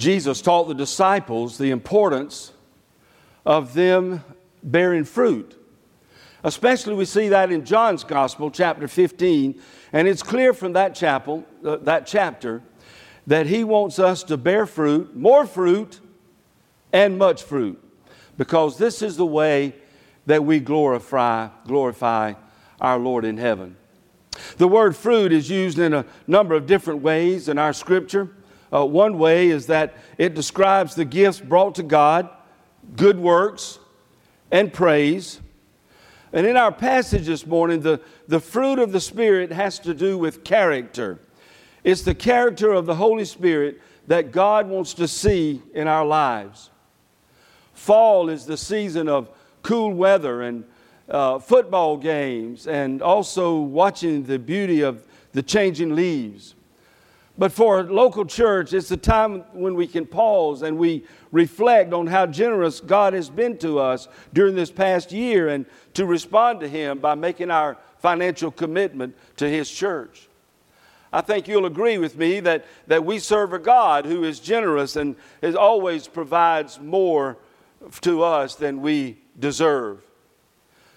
Jesus taught the disciples the importance of them bearing fruit. Especially, we see that in John's Gospel, chapter 15, and it's clear from that chapel, uh, that chapter, that he wants us to bear fruit, more fruit, and much fruit, because this is the way that we glorify glorify our Lord in heaven. The word fruit is used in a number of different ways in our scripture. Uh, one way is that it describes the gifts brought to God, good works, and praise. And in our passage this morning, the, the fruit of the Spirit has to do with character. It's the character of the Holy Spirit that God wants to see in our lives. Fall is the season of cool weather and uh, football games and also watching the beauty of the changing leaves. But for a local church, it's the time when we can pause and we reflect on how generous God has been to us during this past year and to respond to Him by making our financial commitment to His church. I think you'll agree with me that, that we serve a God who is generous and is always provides more to us than we deserve.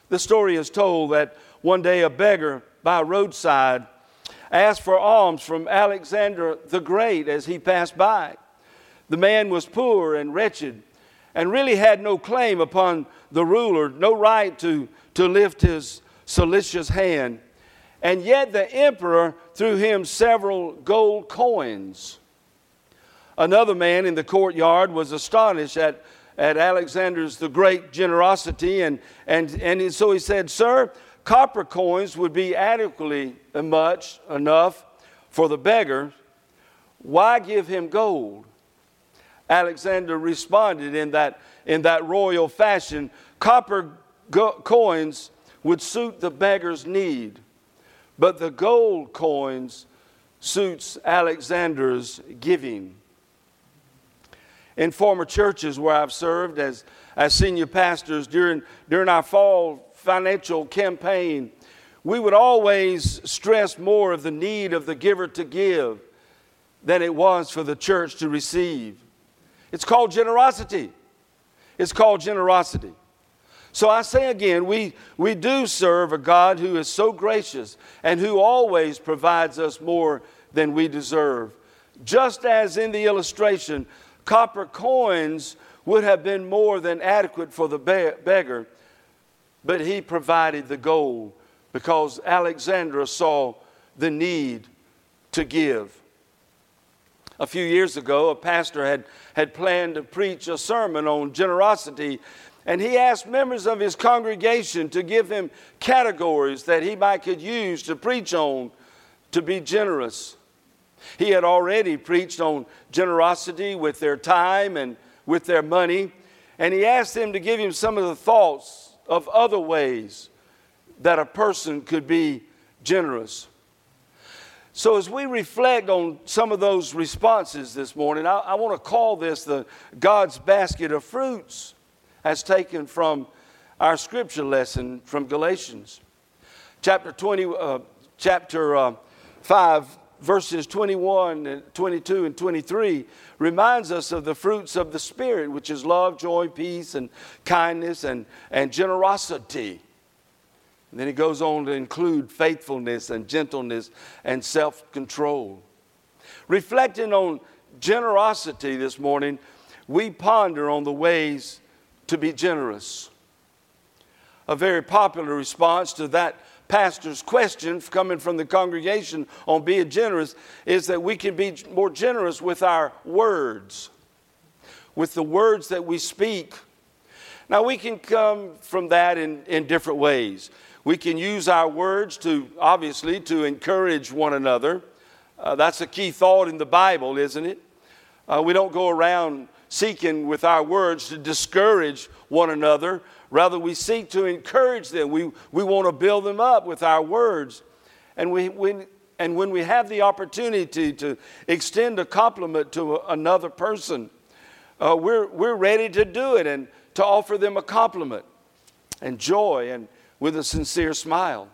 The story is told that one day a beggar by a roadside asked for alms from Alexander the Great as he passed by. The man was poor and wretched and really had no claim upon the ruler, no right to, to lift his solicitous hand. And yet the emperor threw him several gold coins. Another man in the courtyard was astonished at at Alexander's the great generosity. And, and, and so he said, Sir, copper coins would be adequately much enough for the beggar. Why give him gold? Alexander responded in that, in that royal fashion copper go- coins would suit the beggar's need, but the gold coins suits Alexander's giving in former churches where I've served as, as senior pastors during, during our fall financial campaign, we would always stress more of the need of the giver to give than it was for the church to receive. It's called generosity. It's called generosity. So I say again, we, we do serve a God who is so gracious and who always provides us more than we deserve. Just as in the illustration, copper coins would have been more than adequate for the beggar, but he provided the gold because Alexander saw the need to give. A few years ago, a pastor had, had planned to preach a sermon on generosity, and he asked members of his congregation to give him categories that he might could use to preach on to be generous. He had already preached on generosity with their time and with their money, and he asked them to give him some of the thoughts of other ways that a person could be generous. So, as we reflect on some of those responses this morning, I, I want to call this the God's basket of fruits, as taken from our scripture lesson from Galatians, chapter 20, uh, chapter uh, 5, verses 21 and 22 and 23 reminds us of the fruits of the Spirit, which is love, joy, peace, and kindness and, and generosity. And then he goes on to include faithfulness and gentleness and self control. Reflecting on generosity this morning, we ponder on the ways to be generous. A very popular response to that pastor's question coming from the congregation on being generous is that we can be more generous with our words, with the words that we speak. Now, we can come from that in, in different ways. We can use our words to, obviously, to encourage one another. Uh, that's a key thought in the Bible, isn't it? Uh, we don't go around seeking with our words to discourage one another Rather, we seek to encourage them. We, we want to build them up with our words. And, we, we, and when we have the opportunity to extend a compliment to another person, uh, we're, we're ready to do it and to offer them a compliment and joy and with a sincere smile.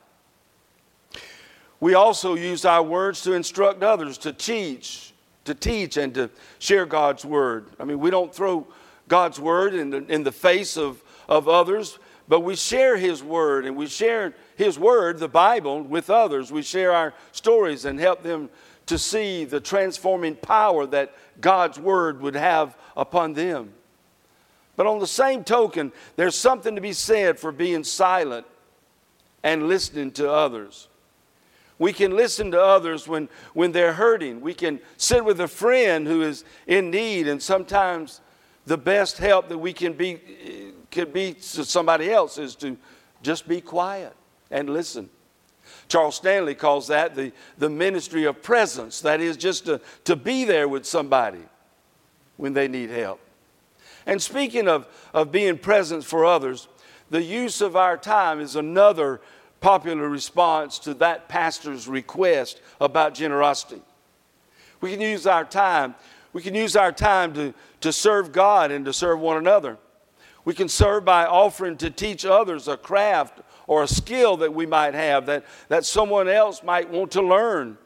We also use our words to instruct others, to teach, to teach and to share God's word. I mean, we don't throw God's word in the, in the face of, of others, but we share His word and we share His word, the Bible, with others. We share our stories and help them to see the transforming power that God's word would have upon them. But on the same token, there's something to be said for being silent and listening to others. We can listen to others when, when they're hurting. We can sit with a friend who is in need, and sometimes the best help that we can be could be to somebody else is to just be quiet and listen. Charles Stanley calls that the, the ministry of presence. That is just to, to be there with somebody when they need help. And speaking of, of being present for others, the use of our time is another popular response to that pastor's request about generosity. We can use our time. We can use our time to, to serve God and to serve one another. We can serve by offering to teach others a craft or a skill that we might have that, that someone else might want to learn.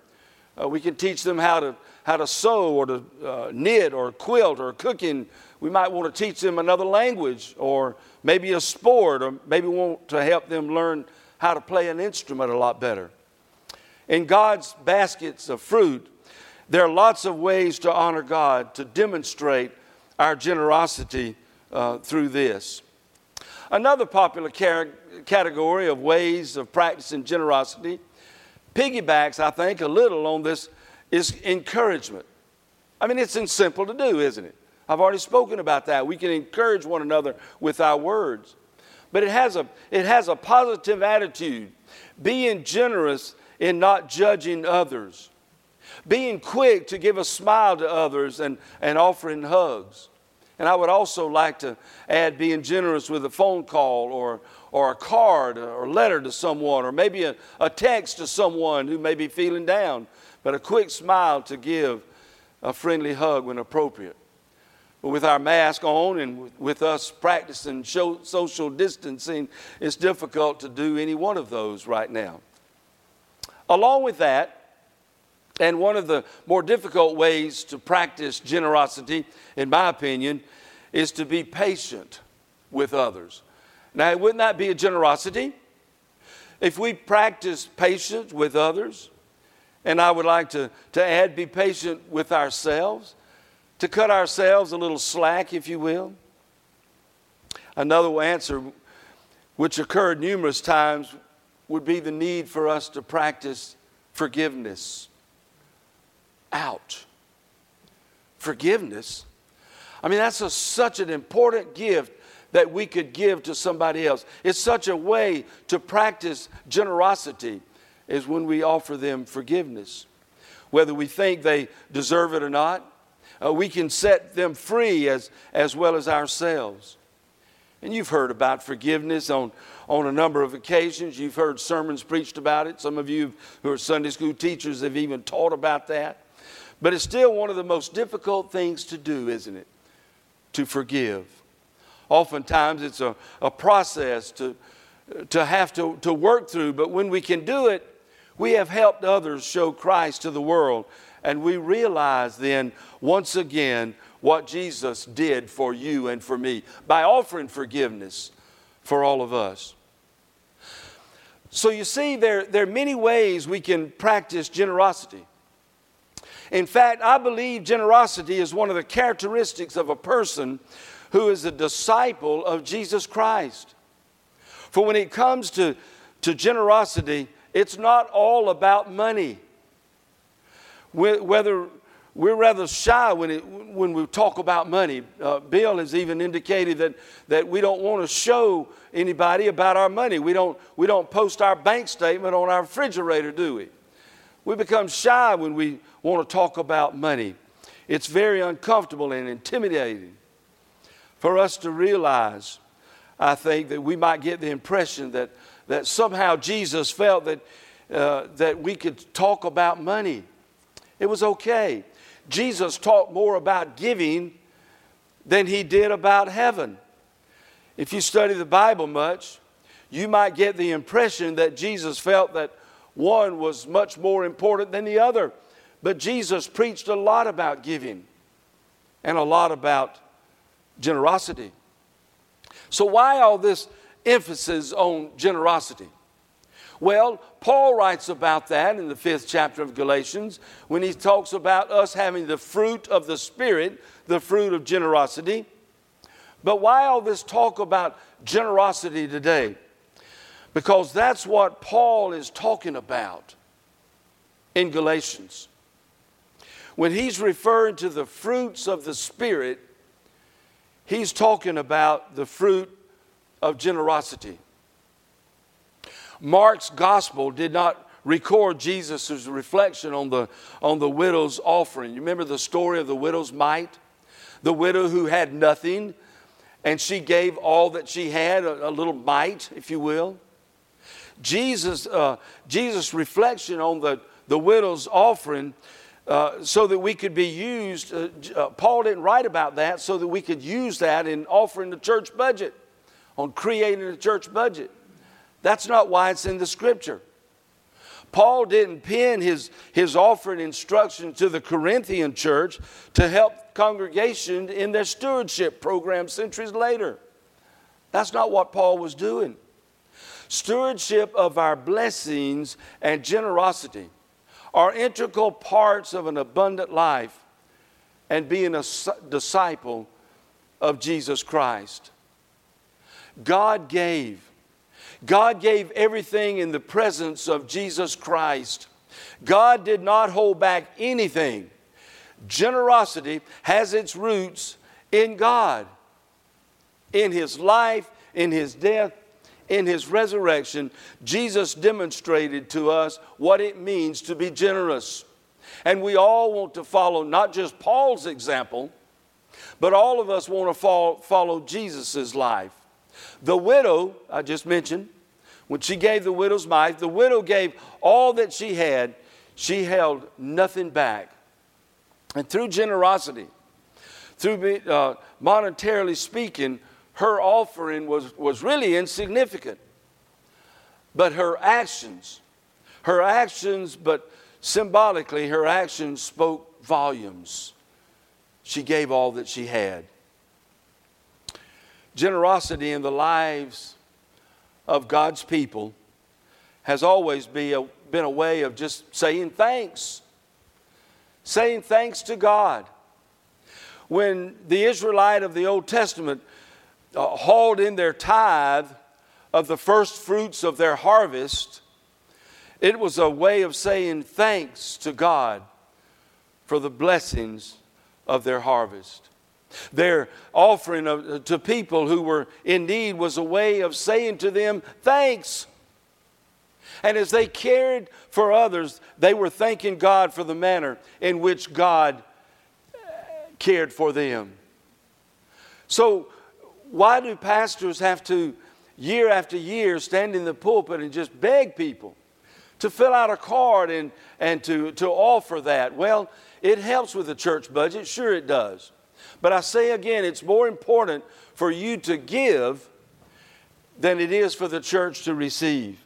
Uh, we can teach them how to, how to sew or to uh, knit or quilt or cooking. We might want to teach them another language or maybe a sport or maybe want to help them learn how to play an instrument a lot better. In God's baskets of fruit, there are lots of ways to honor God, to demonstrate our generosity uh, through this. Another popular car- category of ways of practicing generosity piggybacks, I think, a little on this is encouragement. I mean, it's simple to do, isn't it? I've already spoken about that. We can encourage one another with our words. But it has a, it has a positive attitude, being generous in not judging others, being quick to give a smile to others and, and offering hugs. And I would also like to add being generous with a phone call or, or a card or letter to someone or maybe a, a text to someone who may be feeling down, but a quick smile to give a friendly hug when appropriate. But with our mask on and with us practicing social distancing, it's difficult to do any one of those right now. Along with that, and one of the more difficult ways to practice generosity, in my opinion, is to be patient with others. Now, wouldn't that be a generosity? If we practice patience with others, and I would like to, to add, be patient with ourselves, to cut ourselves a little slack, if you will. Another answer, which occurred numerous times, would be the need for us to practice forgiveness. Ouch. Forgiveness. I mean, that's a, such an important gift that we could give to somebody else. It's such a way to practice generosity is when we offer them forgiveness. Whether we think they deserve it or not, uh, we can set them free as, as well as ourselves. And you've heard about forgiveness on, on a number of occasions. You've heard sermons preached about it. Some of you who are Sunday school teachers have even taught about that. But it's still one of the most difficult things to do, isn't it? To forgive. Oftentimes it's a, a process to, to have to, to work through, but when we can do it, we have helped others show Christ to the world. And we realize then, once again, what Jesus did for you and for me by offering forgiveness for all of us. So you see, there, there are many ways we can practice generosity. In fact, I believe generosity is one of the characteristics of a person who is a disciple of Jesus Christ. For when it comes to, to generosity, it's not all about money. Whether we're rather shy when, it, when we talk about money. Uh, Bill has even indicated that, that we don't want to show anybody about our money. We don't, we don't post our bank statement on our refrigerator, do we? We become shy when we want to talk about money. It's very uncomfortable and intimidating for us to realize, I think, that we might get the impression that, that somehow Jesus felt that, uh, that we could talk about money. It was okay. Jesus talked more about giving than he did about heaven. If you study the Bible much, you might get the impression that Jesus felt that one was much more important than the other. but Jesus preached a lot about giving and a lot about generosity. So, why all this emphasis on generosity? Well, Paul writes about that in the fifth chapter of Galatians when he talks about us having the fruit of the Spirit, the fruit of generosity. But why all this talk about generosity today? Because that's what Paul is talking about in Galatians. When he's referring to the fruits of the Spirit, he's talking about the fruit of generosity. Mark's gospel did not record Jesus' reflection on the, on the widow's offering. You remember the story of the widow's mite? The widow who had nothing, and she gave all that she had, a, a little mite, if you will. Jesus, uh, Jesus' reflection on the, the widow's offering uh, so that we could be used. Uh, uh, Paul didn't write about that so that we could use that in offering the church budget, on creating a church budget. That's not why it's in the scripture. Paul didn't pin his, his offering instruction to the Corinthian church to help congregation in their stewardship program centuries later. That's not what Paul was doing. Stewardship of our blessings and generosity are integral parts of an abundant life and being a disciple of Jesus Christ. God gave. God gave everything in the presence of Jesus Christ. God did not hold back anything. Generosity has its roots in God, in His life, in His death, in his resurrection, Jesus demonstrated to us what it means to be generous. And we all want to follow not just Paul's example, but all of us want to follow, Jesus' life. The widow, I just mentioned, when she gave the widow's mite, the widow gave all that she had, she held nothing back. And through generosity, through uh, monetarily speaking, her offering was, was really insignificant. But her actions, her actions, but symbolically, her actions spoke volumes. She gave all that she had. Generosity in the lives of God's people has always be a, been a way of just saying thanks, saying thanks to God. When the Israelite of the Old Testament uh, hauled in their tithe of the first fruits of their harvest, it was a way of saying thanks to God for the blessings of their harvest. Their offering of, to people who were in need was a way of saying to them, Thanks. And as they cared for others, they were thanking God for the manner in which God cared for them. So why do pastors have to, year after year, stand in the pulpit and just beg people to fill out a card and, and to, to offer that? Well, it helps with the church budget, sure it does. But I say again, it's more important for you to give than it is for the church to receive.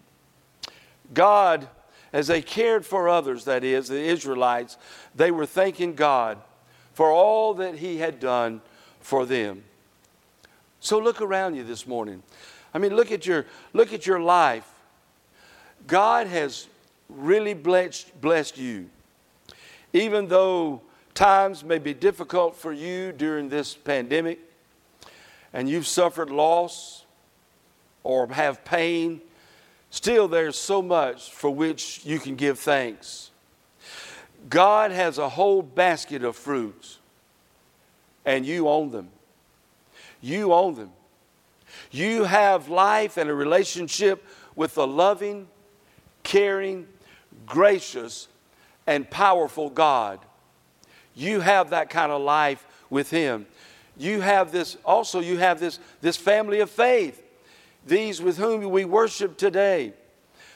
God, as they cared for others, that is, the Israelites, they were thanking God for all that He had done for them. So look around you this morning. I mean, look at your, look at your life. God has really blessed, blessed you. Even though times may be difficult for you during this pandemic and you've suffered loss or have pain, still there's so much for which you can give thanks. God has a whole basket of fruits and you own them. You own them. You have life and a relationship with a loving, caring, gracious, and powerful God. You have that kind of life with Him. You have this, also, you have this, this family of faith, these with whom we worship today,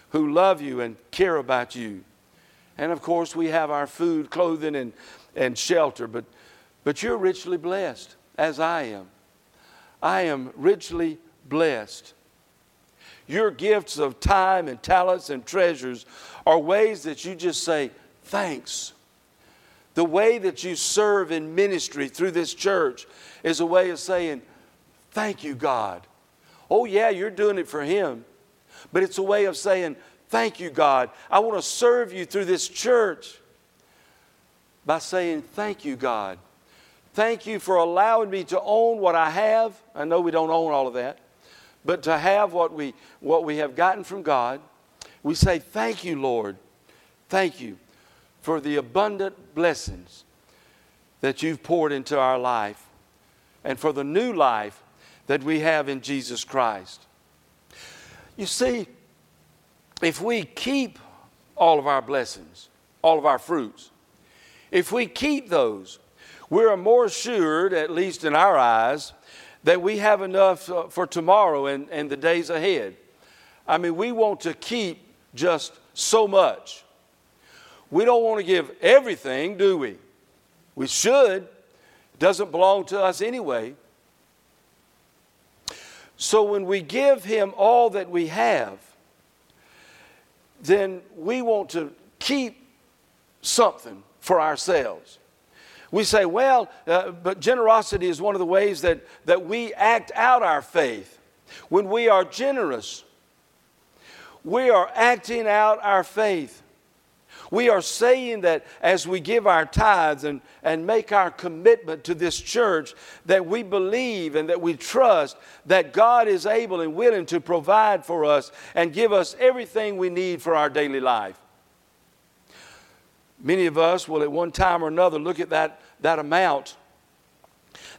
who love you and care about you. And of course, we have our food, clothing, and, and shelter, but, but you're richly blessed, as I am. I am richly blessed. Your gifts of time and talents and treasures are ways that you just say, Thanks. The way that you serve in ministry through this church is a way of saying, Thank you, God. Oh, yeah, you're doing it for Him, but it's a way of saying, Thank you, God. I want to serve you through this church by saying, Thank you, God. Thank you for allowing me to own what I have. I know we don't own all of that, but to have what we, what we have gotten from God, we say, Thank you, Lord. Thank you for the abundant blessings that you've poured into our life and for the new life that we have in Jesus Christ. You see, if we keep all of our blessings, all of our fruits, if we keep those, we're more assured, at least in our eyes, that we have enough uh, for tomorrow and, and the days ahead. I mean, we want to keep just so much. We don't want to give everything, do we? We should. It doesn't belong to us anyway. So when we give Him all that we have, then we want to keep something for ourselves. We say, well, uh, but generosity is one of the ways that, that we act out our faith. When we are generous, we are acting out our faith. We are saying that as we give our tithes and, and make our commitment to this church, that we believe and that we trust that God is able and willing to provide for us and give us everything we need for our daily life. Many of us will at one time or another look at that, that amount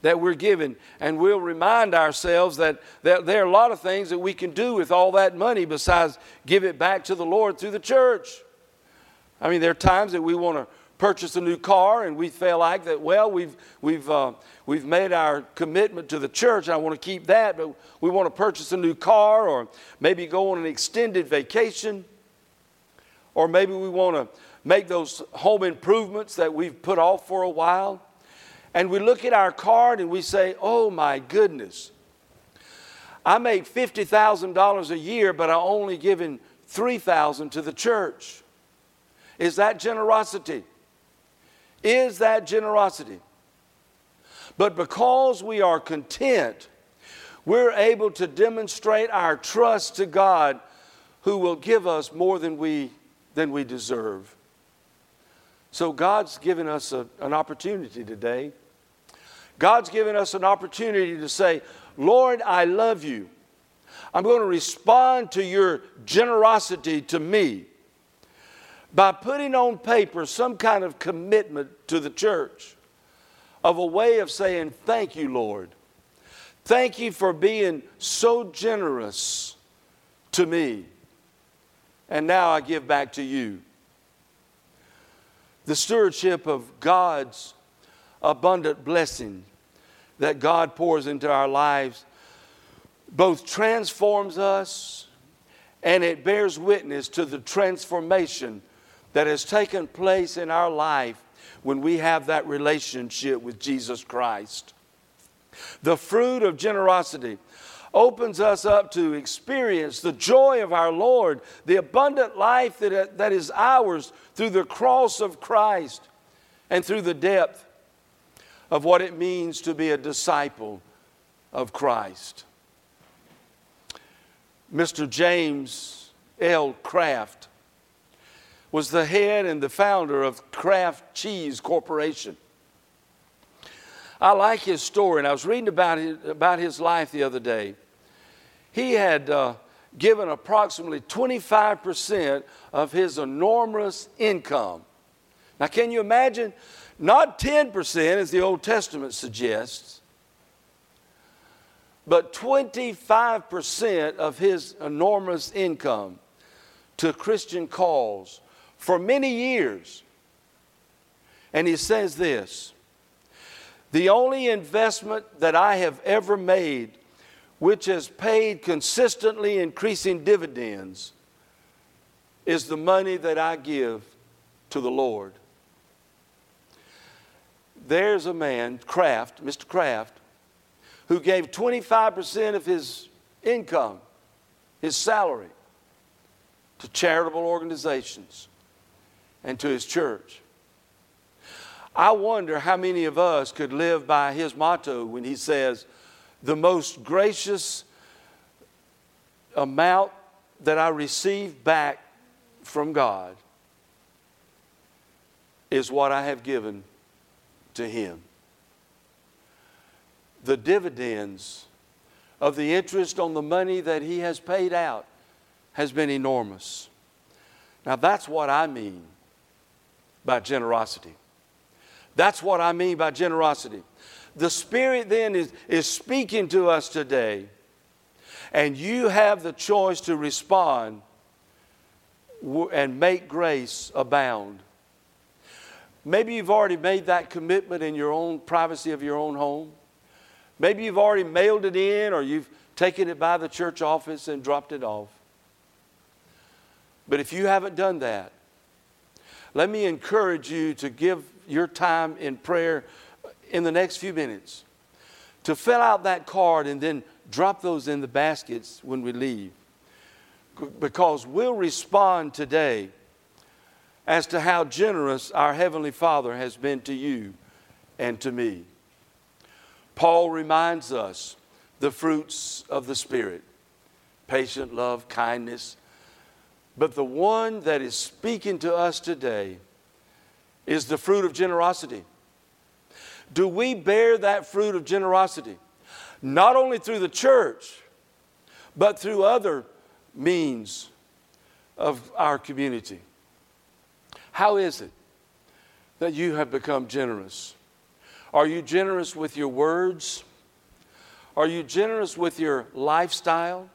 that we're given. And we'll remind ourselves that, that there are a lot of things that we can do with all that money besides give it back to the Lord through the church. I mean, there are times that we want to purchase a new car and we feel like that, well, we've, we've, uh, we've made our commitment to the church. I want to keep that, but we want to purchase a new car or maybe go on an extended vacation. Or maybe we want to make those home improvements that we've put off for a while. And we look at our card and we say, oh my goodness, I make $50,000 a year, but I only given 3000 to the church. Is that generosity? Is that generosity? But because we are content, we're able to demonstrate our trust to God who will give us more than we, than we deserve. So God's given us a, an opportunity today. God's given us an opportunity to say, Lord, I love you. I'm going to respond to your generosity to me by putting on paper some kind of commitment to the church of a way of saying, Thank you, Lord. Thank you for being so generous to me. And now I give back to you. The stewardship of God's abundant blessing that God pours into our lives both transforms us and it bears witness to the transformation that has taken place in our life when we have that relationship with Jesus Christ. The fruit of generosity opens us up to experience the joy of our Lord, the abundant life that, that is ours through the cross of Christ and through the depth of what it means to be a disciple of Christ. Mr. James L. Kraft was the head and the founder of Kraft Cheese Corporation. I like his story, and I was reading about his, about his life the other day. He had uh, given approximately 25% of his enormous income. Now, can you imagine? Not 10%, as the Old Testament suggests, but 25% of his enormous income to Christian cause for many years. And he says this The only investment that I have ever made, which has paid consistently increasing dividends, is the money that I give to the Lord. There's a man, Kraft, Mr. Kraft, who gave 25% of his income, his salary, to charitable organizations and to his church. I wonder how many of us could live by his motto when he says, The most gracious amount that I receive back from God is what I have given to Him. The dividends of the interest on the money that He has paid out has been enormous. Now, that's what I mean by generosity. That's what I mean by generosity. The Spirit then is, is speaking to us today, and you have the choice to respond and make grace abound. Maybe you've already made that commitment in your own privacy of your own home. Maybe you've already mailed it in or you've taken it by the church office and dropped it off. But if you haven't done that, let me encourage you to give your time in prayer in the next few minutes to fill out that card and then drop those in the baskets when we leave. Because we'll respond today as to how generous our Heavenly Father has been to you and to me. Paul reminds us the fruits of the Spirit patient love, kindness. But the one that is speaking to us today is the fruit of generosity. Do we bear that fruit of generosity? Not only through the church, but through other means of our community. How is it that you have become generous? Are you generous with your words? Are you generous with your lifestyle?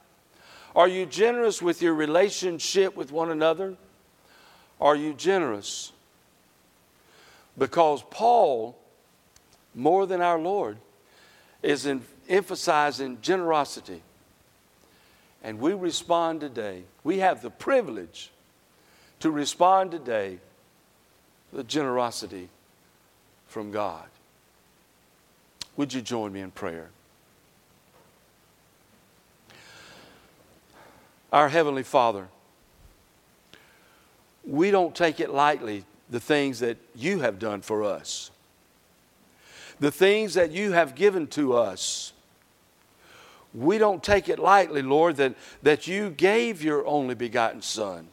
Are you generous with your relationship with one another? Are you generous? Because Paul, more than our Lord, is in emphasizing generosity. And we respond today. We have the privilege to respond today the generosity from God. Would you join me in prayer? Our Heavenly Father, we don't take it lightly the things that you have done for us, the things that you have given to us. We don't take it lightly, Lord, that, that you gave your only begotten Son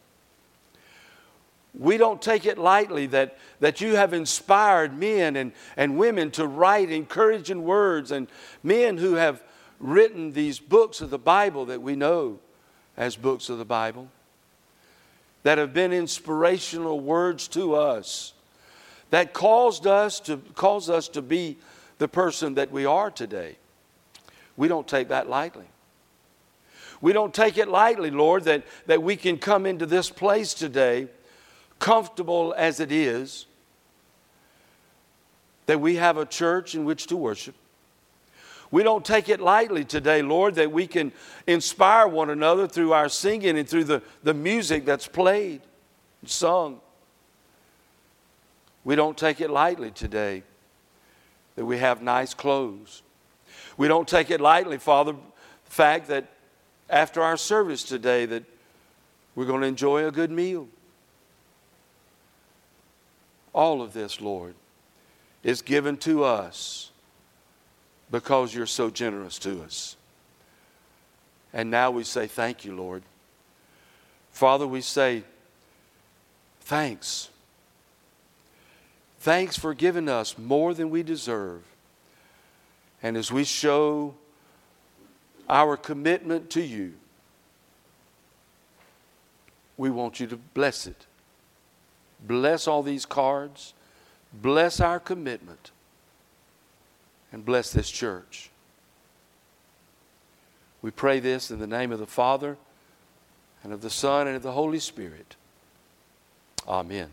we don't take it lightly that, that you have inspired men and, and women to write encouraging words, and men who have written these books of the Bible that we know as books of the Bible, that have been inspirational words to us, that caused us to, caused us to be the person that we are today. We don't take that lightly. We don't take it lightly, Lord, that, that we can come into this place today comfortable as it is, that we have a church in which to worship. We don't take it lightly today, Lord, that we can inspire one another through our singing and through the, the music that's played and sung. We don't take it lightly today that we have nice clothes. We don't take it lightly, Father, the fact that after our service today that we're going to enjoy a good meal. All of this, Lord, is given to us because you're so generous to us. And now we say, Thank you, Lord. Father, we say, Thanks. Thanks for giving us more than we deserve. And as we show our commitment to you, we want you to bless it. Bless all these cards. Bless our commitment. And bless this church. We pray this in the name of the Father, and of the Son, and of the Holy Spirit. Amen.